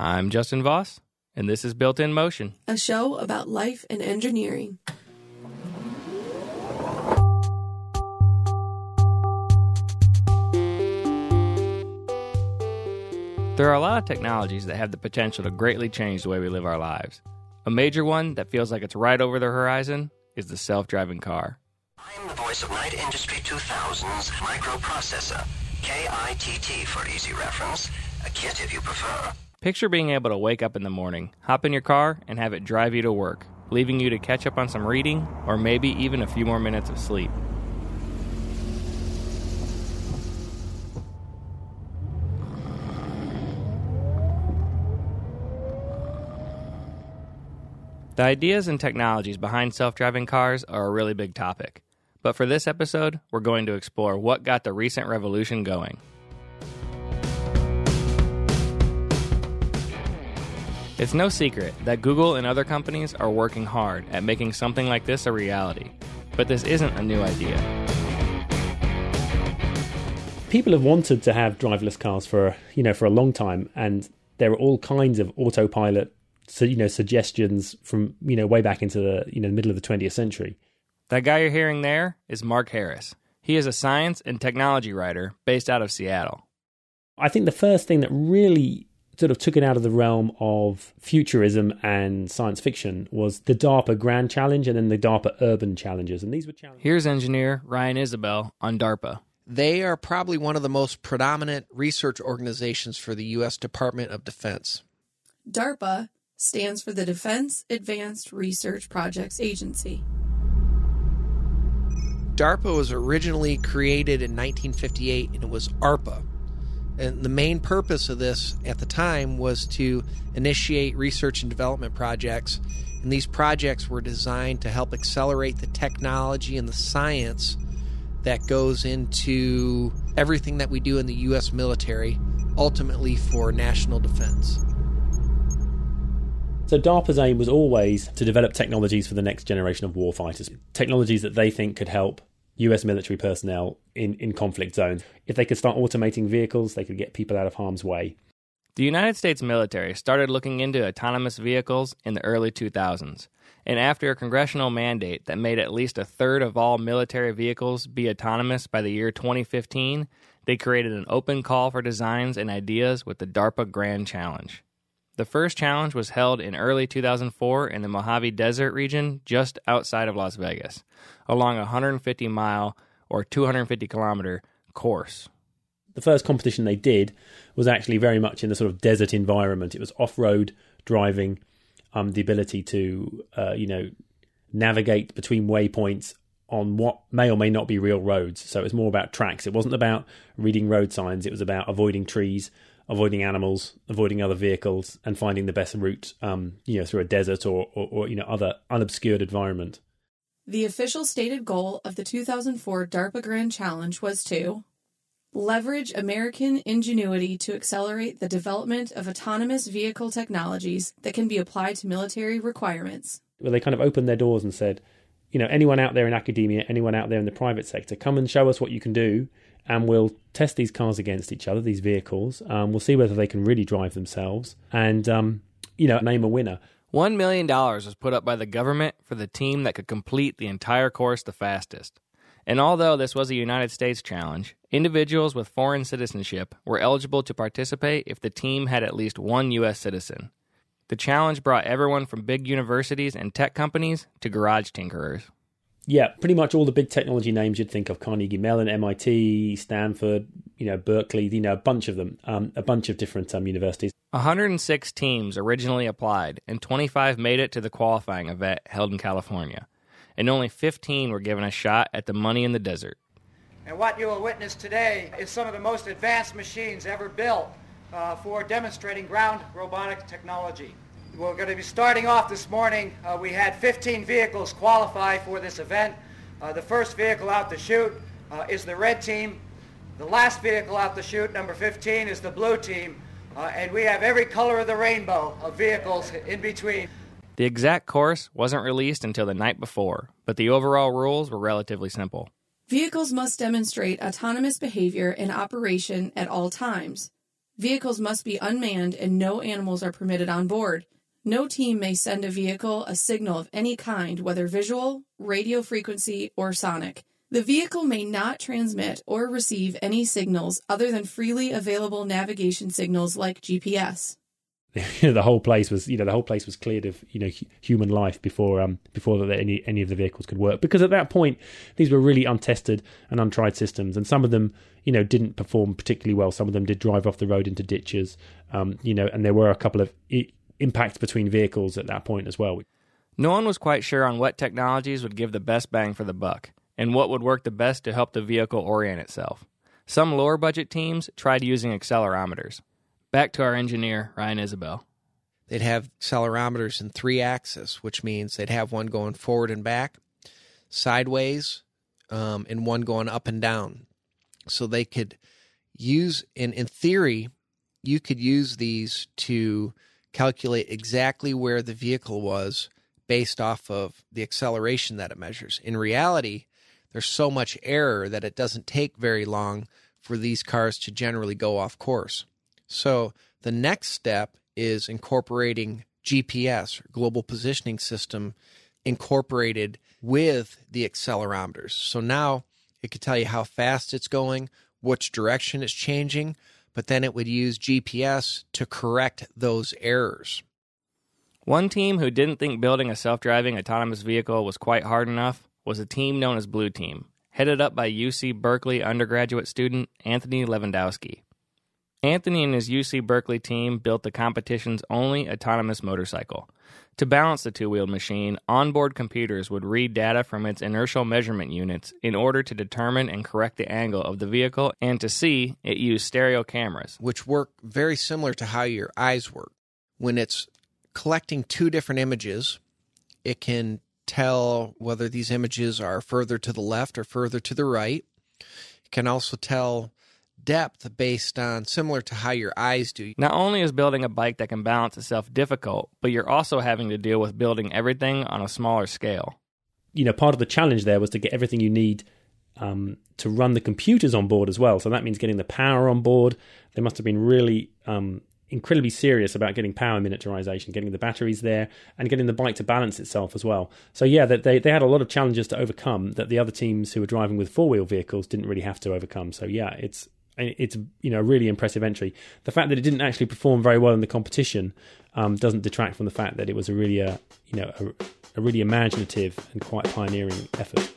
I'm Justin Voss, and this is Built in Motion. a show about life and engineering. There are a lot of technologies that have the potential to greatly change the way we live our lives. A major one that feels like it's right over the horizon is the self driving car. I'm the voice of Knight Industries 2000's microprocessor. K-I-T-T for easy reference. A KITT if you prefer. Picture being able to wake up in the morning, hop in your car, and have it drive you to work, leaving you to catch up on some reading or maybe even a few more minutes of sleep. The ideas and technologies behind self driving cars are a really big topic. But for this episode, we're going to explore what got the recent revolution going. It's no secret that Google and other companies are working hard at making something like this a reality. But this isn't a new idea. people have wanted to have driverless cars for you know for a long time and there are all kinds of autopilot so you know suggestions from you know way back into the you know middle of the 20th century That guy you're hearing there is Mark Harris. He is a science and technology writer based out of Seattle. i think the first thing that really sort of took it out of the realm of futurism and science fiction was the darpa grand challenge and then the darpa urban challenges and these were challenges Here's engineer Ryan Isabel on DARPA. They are probably one of the most predominant research organizations for the U.S. Department of Defense. DARPA stands for the Defense Advanced Research Projects Agency. DARPA was originally created in 1958 and it was ARPA. And the main purpose of this at the time was to initiate research and development projects. And these projects were designed to help accelerate the technology and the science that goes into everything that we do in the U.S. military, ultimately for national defense. So DARPA's aim was always to develop technologies for the next generation of warfighters, technologies that they think could help US military personnel in, in conflict zones. If they could start automating vehicles, they could get people out of harm's way. The United States military started looking into autonomous vehicles in the early 2000s, and after a congressional mandate that made at least a third of all military vehicles be autonomous by the year 2015, they created an open call for designs and ideas with the DARPA Grand Challenge. The first challenge was held in early 2004 in the Mojave Desert region just outside of Las Vegas, along a 150 mile or 250 kilometer course. The first competition they did was actually very much in the sort of desert environment. It was off road driving, um, the ability to, uh, you know, navigate between waypoints on what may or may not be real roads. So it was more about tracks. It wasn't about reading road signs, it was about avoiding trees, avoiding animals, avoiding other vehicles, and finding the best route, um, you know, through a desert or, or, or you know, other unobscured environment. The official stated goal of the 2004 DARPA Grand Challenge was to leverage American ingenuity to accelerate the development of autonomous vehicle technologies that can be applied to military requirements. where they kind of opened their doors and said, you know, anyone out there in academia, anyone out there in the private sector, come and show us what you can do, and we'll test these cars against each other, these vehicles. Um, we'll see whether they can really drive themselves, and um, you know, name a winner. $1 million was put up by the government for the team that could complete the entire course the fastest. And although this was a United States challenge, individuals with foreign citizenship were eligible to participate if the team had at least one U.S. citizen. The challenge brought everyone from big universities and tech companies to garage tinkerers. Yeah, pretty much all the big technology names you'd think of: Carnegie Mellon, MIT, Stanford, you know, Berkeley. You know, a bunch of them, um, a bunch of different um, universities. 106 teams originally applied, and 25 made it to the qualifying event held in California. And only 15 were given a shot at the money in the desert. And what you will witness today is some of the most advanced machines ever built uh, for demonstrating ground robotic technology. We're going to be starting off this morning. Uh, we had 15 vehicles qualify for this event. Uh, the first vehicle out to shoot uh, is the red team. The last vehicle out to shoot, number 15, is the blue team. Uh, and we have every color of the rainbow of vehicles in between. The exact course wasn't released until the night before, but the overall rules were relatively simple. Vehicles must demonstrate autonomous behavior and operation at all times. Vehicles must be unmanned and no animals are permitted on board. No team may send a vehicle a signal of any kind, whether visual, radio frequency, or sonic. The vehicle may not transmit or receive any signals other than freely available navigation signals like GPS. the whole place was, you know, the whole place was cleared of, you know, human life before, um, before any any of the vehicles could work. Because at that point, these were really untested and untried systems, and some of them, you know, didn't perform particularly well. Some of them did drive off the road into ditches, um, you know, and there were a couple of I- impacts between vehicles at that point as well. No one was quite sure on what technologies would give the best bang for the buck and what would work the best to help the vehicle orient itself. Some lower budget teams tried using accelerometers. Back to our engineer, Ryan Isabel. They'd have accelerometers in three axis, which means they'd have one going forward and back, sideways, um, and one going up and down. So they could use, in, in theory, you could use these to calculate exactly where the vehicle was based off of the acceleration that it measures. In reality, there's so much error that it doesn't take very long for these cars to generally go off course. So the next step is incorporating GPS, Global Positioning System, incorporated with the accelerometers. So now it could tell you how fast it's going, which direction it's changing, but then it would use GPS to correct those errors. One team who didn't think building a self driving autonomous vehicle was quite hard enough was a team known as Blue Team, headed up by UC Berkeley undergraduate student Anthony Levandowski. Anthony and his UC Berkeley team built the competition's only autonomous motorcycle. To balance the two wheeled machine, onboard computers would read data from its inertial measurement units in order to determine and correct the angle of the vehicle, and to see, it used stereo cameras. which work very similar to how your eyes work. When it's collecting two different images, it can tell whether these images are further to the left or further to the right. It can also tell depth based on similar to how your eyes do. Not only is building a bike that can balance itself difficult, but you're also having to deal with building everything on a smaller scale. you know, part of the challenge there was to get everything you need um, to run the computers on board as well. So that means getting the power on board. They must have been really um, incredibly serious about getting power miniaturization, getting the batteries there, and getting the bike to balance itself as well. So yeah, that they they had a lot of challenges to overcome that the other teams who were driving with four wheel vehicles didn't really have to overcome. So yeah, it's it's you know a really impressive entry. The fact that it didn't actually perform very well in the competition um, doesn't detract from the fact that it was a really a you know a, a really imaginative and quite pioneering effort.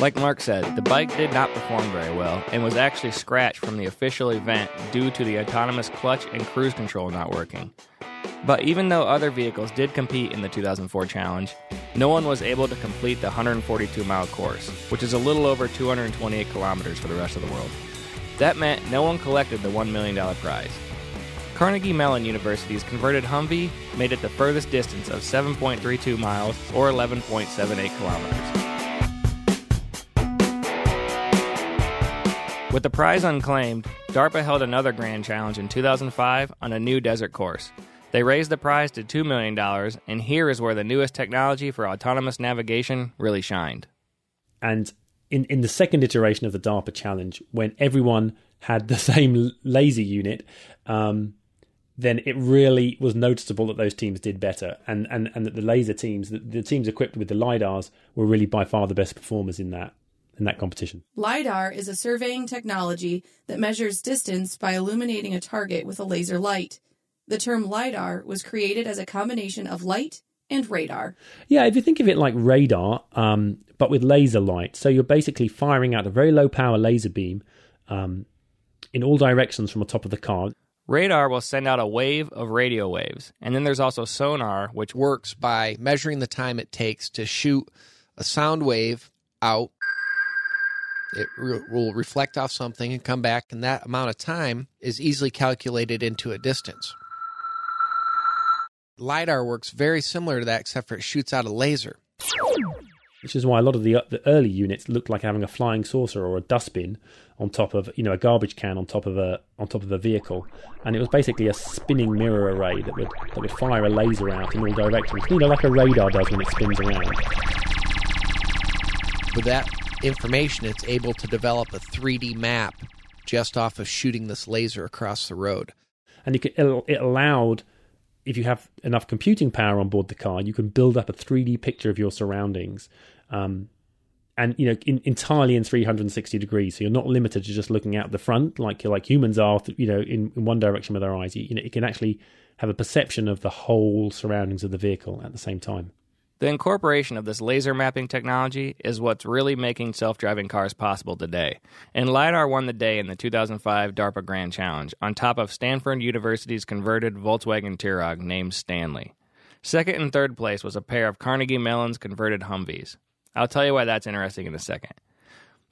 Like Mark said, the bike did not perform very well and was actually scratched from the official event due to the autonomous clutch and cruise control not working. But even though other vehicles did compete in the 2004 challenge, no one was able to complete the 142 mile course, which is a little over 228 kilometers for the rest of the world. That meant no one collected the $1 million prize. Carnegie Mellon University's converted Humvee made it the furthest distance of 7.32 miles or 11.78 kilometers. With the prize unclaimed, DARPA held another grand challenge in 2005 on a new desert course. They raised the prize to $2 million, and here is where the newest technology for autonomous navigation really shined. And in, in the second iteration of the DARPA challenge, when everyone had the same laser unit, um, then it really was noticeable that those teams did better, and and, and that the laser teams, the, the teams equipped with the lidars, were really by far the best performers in that in that competition. LIDAR is a surveying technology that measures distance by illuminating a target with a laser light. The term LIDAR was created as a combination of light and radar. Yeah, if you think of it like radar, um, but with laser light, so you're basically firing out a very low power laser beam um, in all directions from the top of the car. Radar will send out a wave of radio waves, and then there's also sonar, which Works by measuring the time it takes to shoot a sound wave out. It re- will reflect off something and come back, and that amount of time is easily calculated into a distance. LiDAR works very similar to that, except for it shoots out a laser. which is why a lot of the, uh, the early units looked like having a flying saucer or a dustbin on top of you know a garbage can on top of a on top of a vehicle, and it was basically a spinning mirror array that would that would fire a laser out in all directions, you know, like a radar does when it spins around. With that information, it's able to develop a 3D map just off of shooting this laser across the road. And you could, it allowed, if you have enough computing power on board the car, you can build up a 3D picture of your surroundings. Um, and you know in, entirely in 360 degrees so you're not limited to just looking out the front like like humans are you know in, in one direction with our eyes you, you know it can actually have a perception of the whole surroundings of the vehicle at the same time the incorporation of this laser mapping technology is what's really making self driving cars possible today. And LiDAR won the day in the 2005 DARPA Grand Challenge on top of Stanford University's converted Volkswagen Touareg named Stanley. Second and third place was a pair of Carnegie Mellon's converted Humvees. I'll tell you why that's interesting in a second.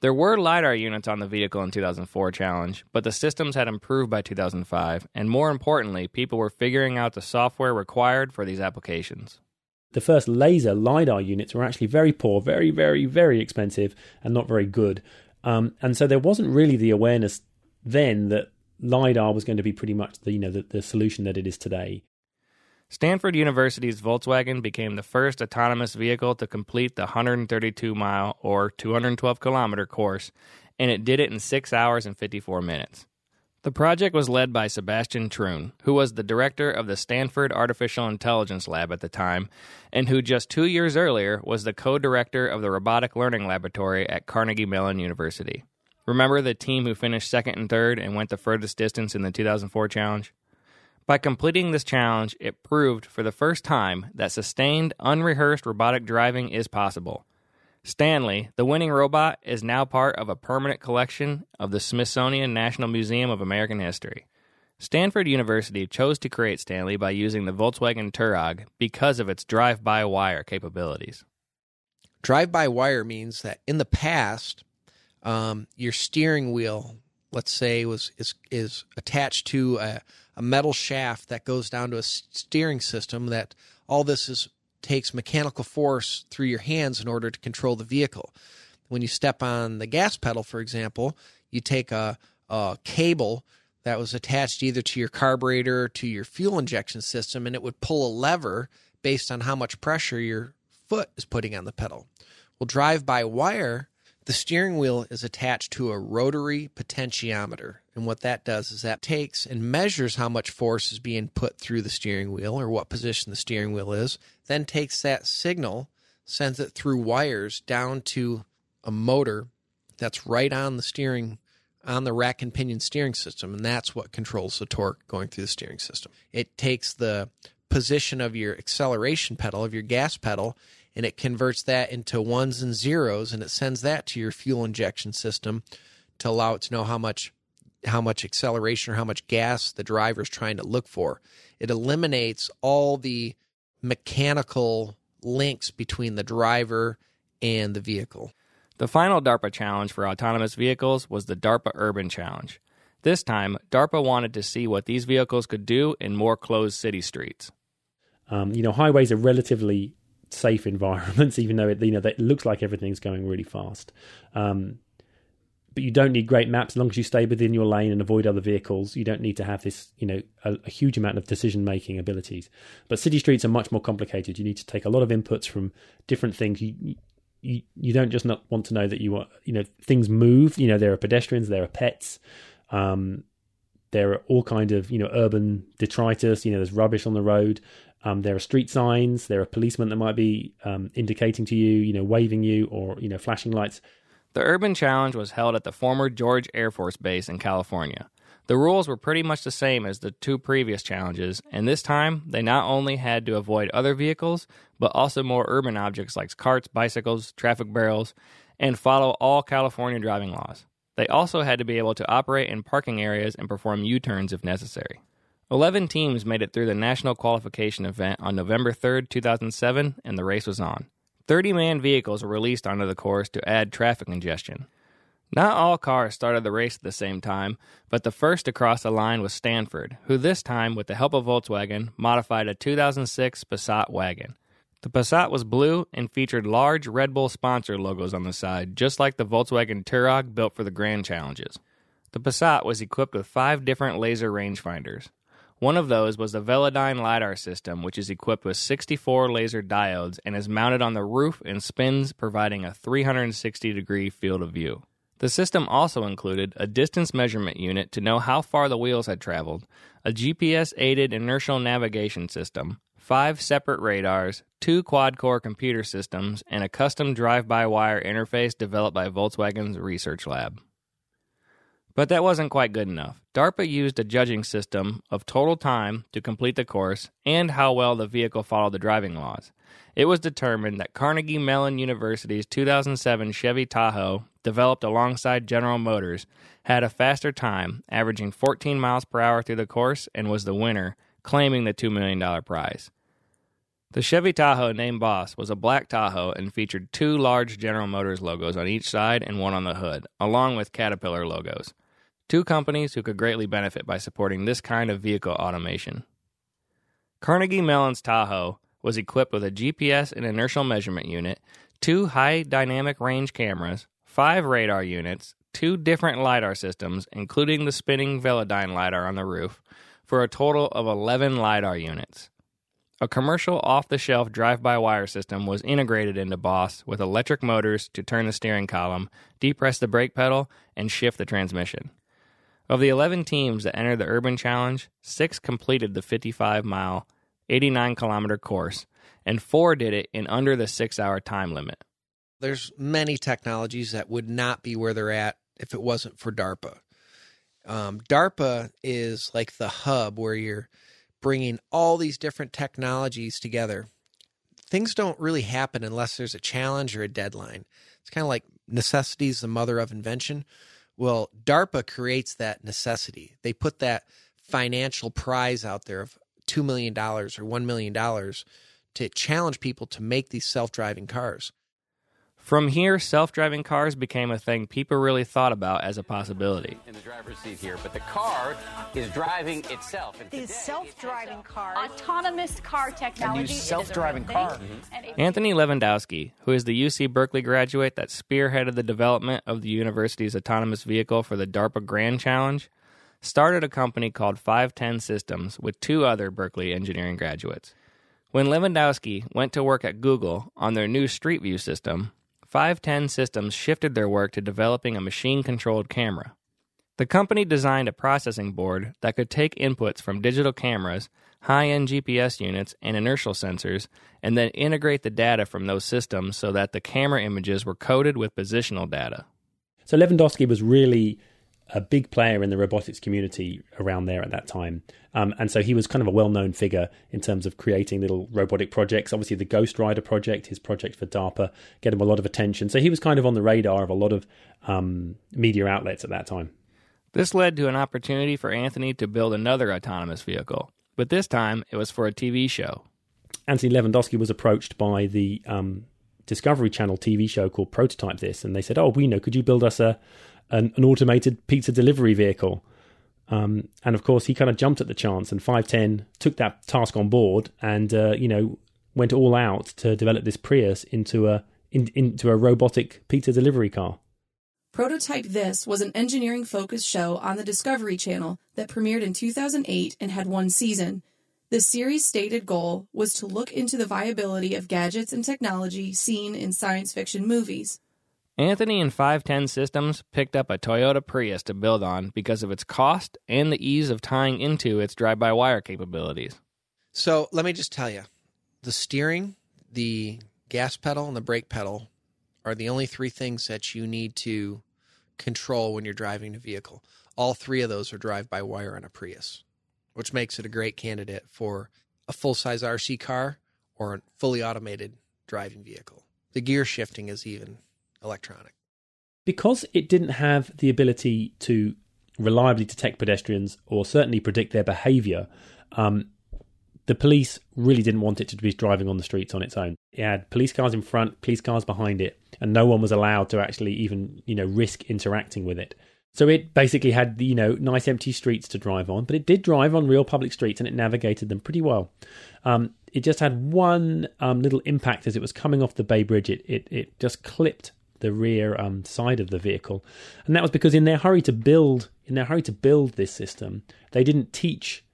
There were LiDAR units on the vehicle in 2004 challenge, but the systems had improved by 2005, and more importantly, people were figuring out the software required for these applications the first laser LiDAR units were actually very poor, very, very, very expensive, and not very good. Um, and so there wasn't really the awareness then that LiDAR was going to be pretty much the, you know, the, the solution that it is today. Stanford University's Volkswagen became the first autonomous vehicle to complete the 132 mile or 212 kilometer course, and it did it in 6 hours and 54 minutes. The project was led by Sebastian Thrun, who was the director of the Stanford Artificial Intelligence Lab at the time, and who just two years earlier was the co director of the Robotic Learning Laboratory at Carnegie Mellon University. Remember the team who finished second and third and went the furthest distance in the 2004 challenge? By completing this challenge, it proved for the first time that sustained, unrehearsed robotic driving is possible. Stanley, the winning robot, is now part of a permanent collection of the Smithsonian National Museum of American History. Stanford University chose to create Stanley by using the Volkswagen Touareg because of its drive by wire capabilities. Drive by wire means that in the past, um, your steering wheel, let's say, was is is attached to a, a metal shaft that goes down to a steering system. That all this is takes mechanical force through your hands in order to control the vehicle. When you step on the gas pedal, for example, you take a, a cable that was attached either to your carburetor or to your fuel injection system, and it would pull a lever based on how much pressure your foot is putting on the pedal. Well, drive by wire the steering wheel is attached to a rotary potentiometer. And what that does is that takes and measures how much force is being put through the steering wheel or what position the steering wheel is, then takes that signal, sends it through wires down to a motor that's right on the steering on the rack and pinion steering system and that's what controls the torque going through the steering system. It takes the position of your acceleration pedal of your gas pedal and it converts that into ones and zeros and it sends that to your fuel injection system to allow it to know how much how much acceleration or how much gas the driver is trying to look for. It eliminates all the mechanical links between the driver and the vehicle. The final DARPA challenge for autonomous vehicles was the DARPA Urban Challenge. This time, DARPA wanted to see what these vehicles could do in more closed city streets. Um, you know, highways are relatively safe environments, even though it you know it looks like everything's going really fast. Um, but you don't need great maps as long as you stay within your lane and avoid other vehicles. You don't need to have this, you know, a, a huge amount of decision making abilities. But city streets are much more complicated. You need to take a lot of inputs from different things. You, you, you don't just not want to know that you are, you know, things move. You know, there are pedestrians, there are pets, um, there are all kind of, you know, urban detritus. You know, there's rubbish on the road. Um, there are street signs. There are policemen that might be um, indicating to you, you know, waving you or you know, flashing lights. The Urban Challenge was held at the former George Air Force Base in California. The rules were pretty much the same as the two previous challenges, and this time they not only had to avoid other vehicles, but also more urban objects like carts, bicycles, traffic barrels, and follow all California driving laws. They also had to be able to operate in parking areas and perform U turns if necessary. 11 teams made it through the national qualification event on November 3, 2007, and the race was on. 30 man vehicles were released onto the course to add traffic congestion. Not all cars started the race at the same time, but the first to cross the line was Stanford, who this time, with the help of Volkswagen, modified a 2006 Passat wagon. The Passat was blue and featured large Red Bull sponsor logos on the side, just like the Volkswagen Touareg built for the Grand Challenges. The Passat was equipped with five different laser rangefinders. One of those was the Velodyne LiDAR system, which is equipped with 64 laser diodes and is mounted on the roof and spins, providing a 360 degree field of view. The system also included a distance measurement unit to know how far the wheels had traveled, a GPS aided inertial navigation system, five separate radars, two quad core computer systems, and a custom drive by wire interface developed by Volkswagen's research lab. But that wasn't quite good enough. DARPA used a judging system of total time to complete the course and how well the vehicle followed the driving laws. It was determined that Carnegie Mellon University's 2007 Chevy Tahoe, developed alongside General Motors, had a faster time, averaging 14 miles per hour through the course, and was the winner, claiming the $2 million prize. The Chevy Tahoe named Boss was a black Tahoe and featured two large General Motors logos on each side and one on the hood, along with Caterpillar logos. Two companies who could greatly benefit by supporting this kind of vehicle automation. Carnegie Mellon's Tahoe was equipped with a GPS and inertial measurement unit, two high dynamic range cameras, five radar units, two different LiDAR systems, including the spinning Velodyne LiDAR on the roof, for a total of 11 LiDAR units. A commercial off the shelf drive by wire system was integrated into Boss with electric motors to turn the steering column, depress the brake pedal, and shift the transmission. Of the 11 teams that entered the Urban Challenge, six completed the 55 mile 89 kilometer course, and four did it in under the six hour time limit. There's many technologies that would not be where they're at if it wasn't for DARPA. Um, DARPA is like the hub where you're bringing all these different technologies together. Things don't really happen unless there's a challenge or a deadline. It's kind of like necessity is the mother of invention. Well, DARPA creates that necessity. They put that financial prize out there of $2 million or $1 million to challenge people to make these self driving cars. From here, self driving cars became a thing people really thought about as a possibility. In the driver's seat here, but the car is driving itself. And These self-driving cars. autonomous car technology. a real self-driving thing. car. And it- mm-hmm. Anthony Levandowski, who is the UC Berkeley graduate that spearheaded the development of the university's autonomous vehicle for the DARPA Grand Challenge, started a company called 510 Systems with two other Berkeley engineering graduates. When Levandowski went to work at Google on their new Street View system, 510 Systems shifted their work to developing a machine controlled camera. The company designed a processing board that could take inputs from digital cameras, high end GPS units, and inertial sensors, and then integrate the data from those systems so that the camera images were coded with positional data. So Levandowski was really a big player in the robotics community around there at that time. Um, and so he was kind of a well known figure in terms of creating little robotic projects. Obviously, the Ghost Rider project, his project for DARPA, get him a lot of attention. So he was kind of on the radar of a lot of um, media outlets at that time. This led to an opportunity for Anthony to build another autonomous vehicle, but this time it was for a TV show. Anthony Levandowski was approached by the um, Discovery Channel TV show called Prototype This, and they said, "Oh, we know. Could you build us a an, an automated pizza delivery vehicle?" Um, and of course, he kind of jumped at the chance, and 510 took that task on board, and uh, you know went all out to develop this Prius into a in, into a robotic pizza delivery car. Prototype This was an engineering focused show on the Discovery Channel that premiered in 2008 and had one season. The series' stated goal was to look into the viability of gadgets and technology seen in science fiction movies. Anthony and 510 Systems picked up a Toyota Prius to build on because of its cost and the ease of tying into its drive by wire capabilities. So let me just tell you the steering, the gas pedal, and the brake pedal are the only three things that you need to control when you're driving a vehicle. All three of those are drive by wire on a Prius, which makes it a great candidate for a full size RC car or a fully automated driving vehicle. The gear shifting is even electronic. because it didn't have the ability to reliably detect pedestrians or certainly predict their behaviour, um, the police really didn't want it to be driving on the streets on its own. It had police cars in front, police cars behind it, and no one was allowed to actually even you know risk interacting with it. So it basically had you know nice empty streets to drive on, but it did drive on real public streets and it navigated them pretty well. Um, it just had one um, little impact as it was coming off the Bay Bridge. It it, it just clipped the rear um, side of the vehicle, and that was because in their hurry to build in their hurry to build this system, they didn't teach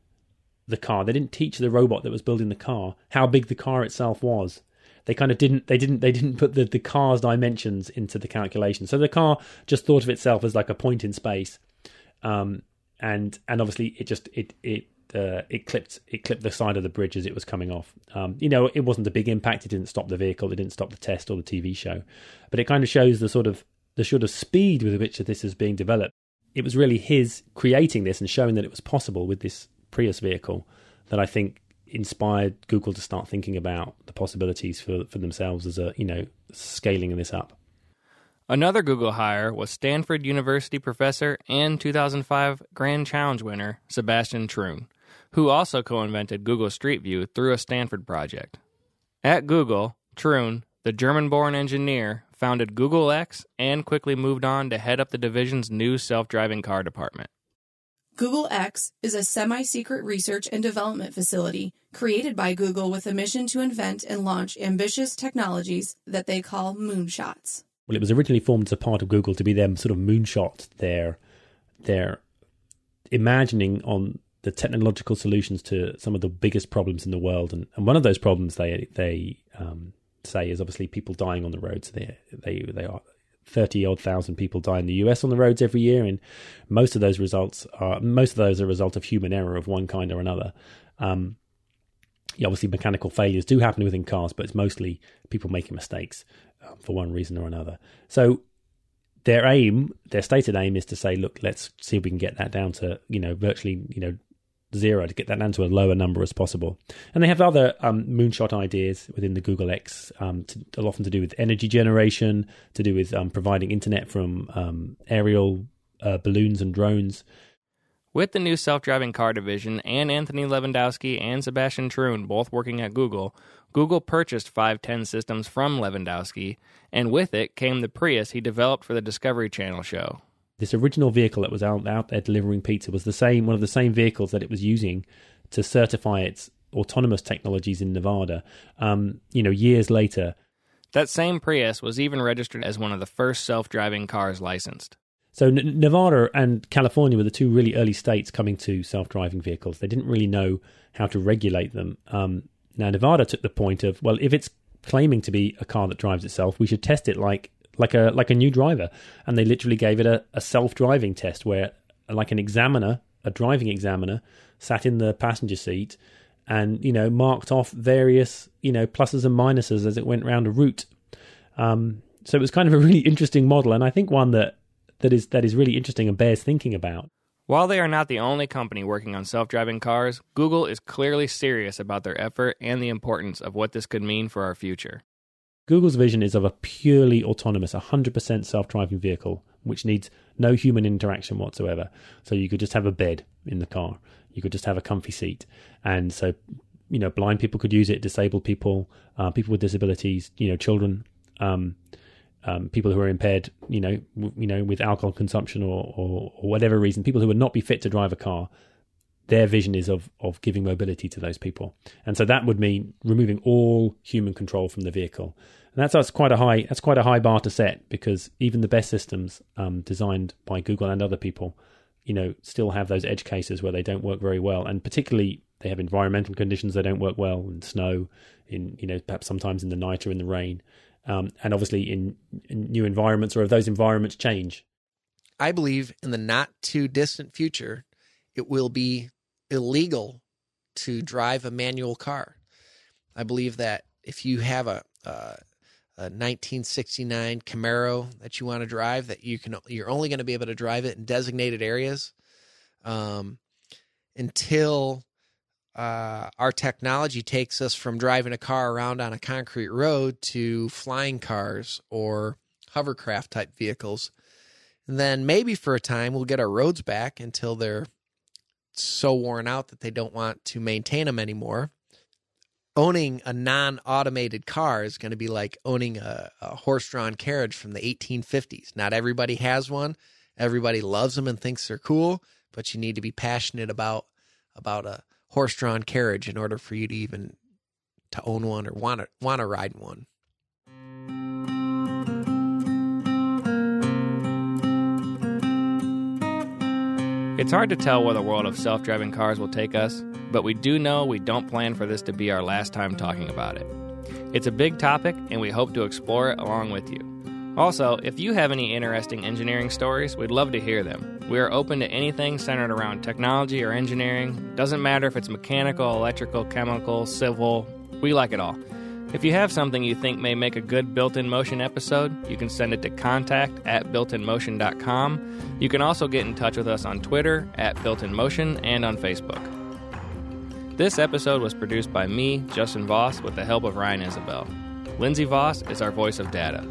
the car. They didn't teach the robot that was building the car how big the car itself was. they kind of didn't they didn't they didn't put the the car's dimensions into the calculation. So the car just thought of itself as like a point in space, um, and and obviously it just it it uh, it clipped it clipped the side of the bridge as it was coming off. Um, you know, it wasn't a big impact. It didn't stop the vehicle. It didn't stop the test or the TV show, but it kind of shows the sort of the sort of speed with which this is being developed. It was really his creating this and showing that it was possible with this Prius vehicle that I think inspired Google to start thinking about the possibilities for for themselves as a you know scaling this up. Another Google hire was Stanford University professor and 2005 Grand Challenge winner Sebastian Thrun, who also co-invented Google Street View through a Stanford project. At Google, Thrun, the German-born engineer, founded Google X and quickly moved on to head up the division's new self-driving car department. Google X is a semi secret research and development facility created by Google with a mission to invent and launch ambitious technologies that they call moonshots. Well, it was originally formed as a part of Google to be them sort of moonshot their their imagining on the technological solutions to some of the biggest problems in the world, and, and one of those problems they they um, say is obviously people dying on the roads. They they they are 30 odd thousand people die in the US on the roads every year, and most of those results are most of those are a result of human error of one kind or another. Um, yeah, obviously, mechanical failures do happen within cars, but it's mostly people making mistakes um, for one reason or another. So their aim, their stated aim, is to say, look, let's see if we can get that down to you know virtually you know zero to get that down to a lower number as possible. And they have other um, moonshot ideas within the Google X, um, to, often to do with energy generation, to do with um, providing internet from um, aerial uh, balloons and drones. With the new self driving car division and Anthony Levandowski and Sebastian Thrun both working at Google, Google purchased 510 systems from Levandowski, and with it came the Prius he developed for the Discovery Channel show this original vehicle that was out, out there delivering pizza was the same one of the same vehicles that it was using to certify its autonomous technologies in Nevada. Um, you know, years later, that same Prius was even registered as one of the first self-driving cars licensed. So N- Nevada and California were the two really early states coming to self-driving vehicles. They didn't really know how to regulate them. Um, now Nevada took the point of well, if it's claiming to be a car that drives itself, we should test it like like a like a new driver, and they literally gave it a, a self driving test where like an examiner, a driving examiner, sat in the passenger seat and you know marked off various you know pluses and minuses as it went around a route. Um, so it was kind of a really interesting model, and I think one that that is that is really interesting and bears thinking about. While they are not the only company working on self driving cars, Google is clearly serious about their effort and the importance of what this could mean for our future. Google's vision is of a purely autonomous, 100% self driving vehicle, which needs no human interaction whatsoever. So you could just have a bed in the car, you could just have a comfy seat. And so, you know, blind people could use it, disabled people, uh, people with disabilities, you know, children. Um, um, people who are impaired, you know, w- you know, with alcohol consumption or, or, or whatever reason, people who would not be fit to drive a car, their vision is of of giving mobility to those people, and so that would mean removing all human control from the vehicle. And that's, that's quite a high that's quite a high bar to set because even the best systems um, designed by Google and other people, you know, still have those edge cases where they don't work very well, and particularly they have environmental conditions that don't work well in snow, in you know perhaps sometimes in the night or in the rain, um, and obviously in, in new environments or if those environments change. I believe in the not too distant future, it will be illegal to drive a manual car. I believe that if you have a, a, a 1969 Camaro that you want to drive, that you can you're only going to be able to drive it in designated areas um, until uh, our technology takes us from driving a car around on a concrete road to flying cars or hovercraft type vehicles. And then maybe for a time we'll get our roads back until they're so worn out that they don't want to maintain them anymore. Owning a non automated car is going to be like owning a, a horse drawn carriage from the 1850s. Not everybody has one. Everybody loves them and thinks they're cool, but you need to be passionate about about a horse drawn carriage in order for you to even to own one or want to want to ride one. It's hard to tell where the world of self driving cars will take us, but we do know we don't plan for this to be our last time talking about it. It's a big topic, and we hope to explore it along with you. Also, if you have any interesting engineering stories, we'd love to hear them. We are open to anything centered around technology or engineering. Doesn't matter if it's mechanical, electrical, chemical, civil, we like it all. If you have something you think may make a good built in motion episode, you can send it to contact at builtinmotion.com. You can also get in touch with us on Twitter at builtinmotion and on Facebook. This episode was produced by me, Justin Voss, with the help of Ryan Isabel. Lindsay Voss is our voice of data.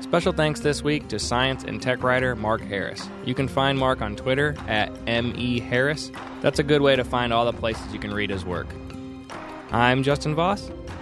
Special thanks this week to science and tech writer Mark Harris. You can find Mark on Twitter at ME Harris. That's a good way to find all the places you can read his work. I'm Justin Voss,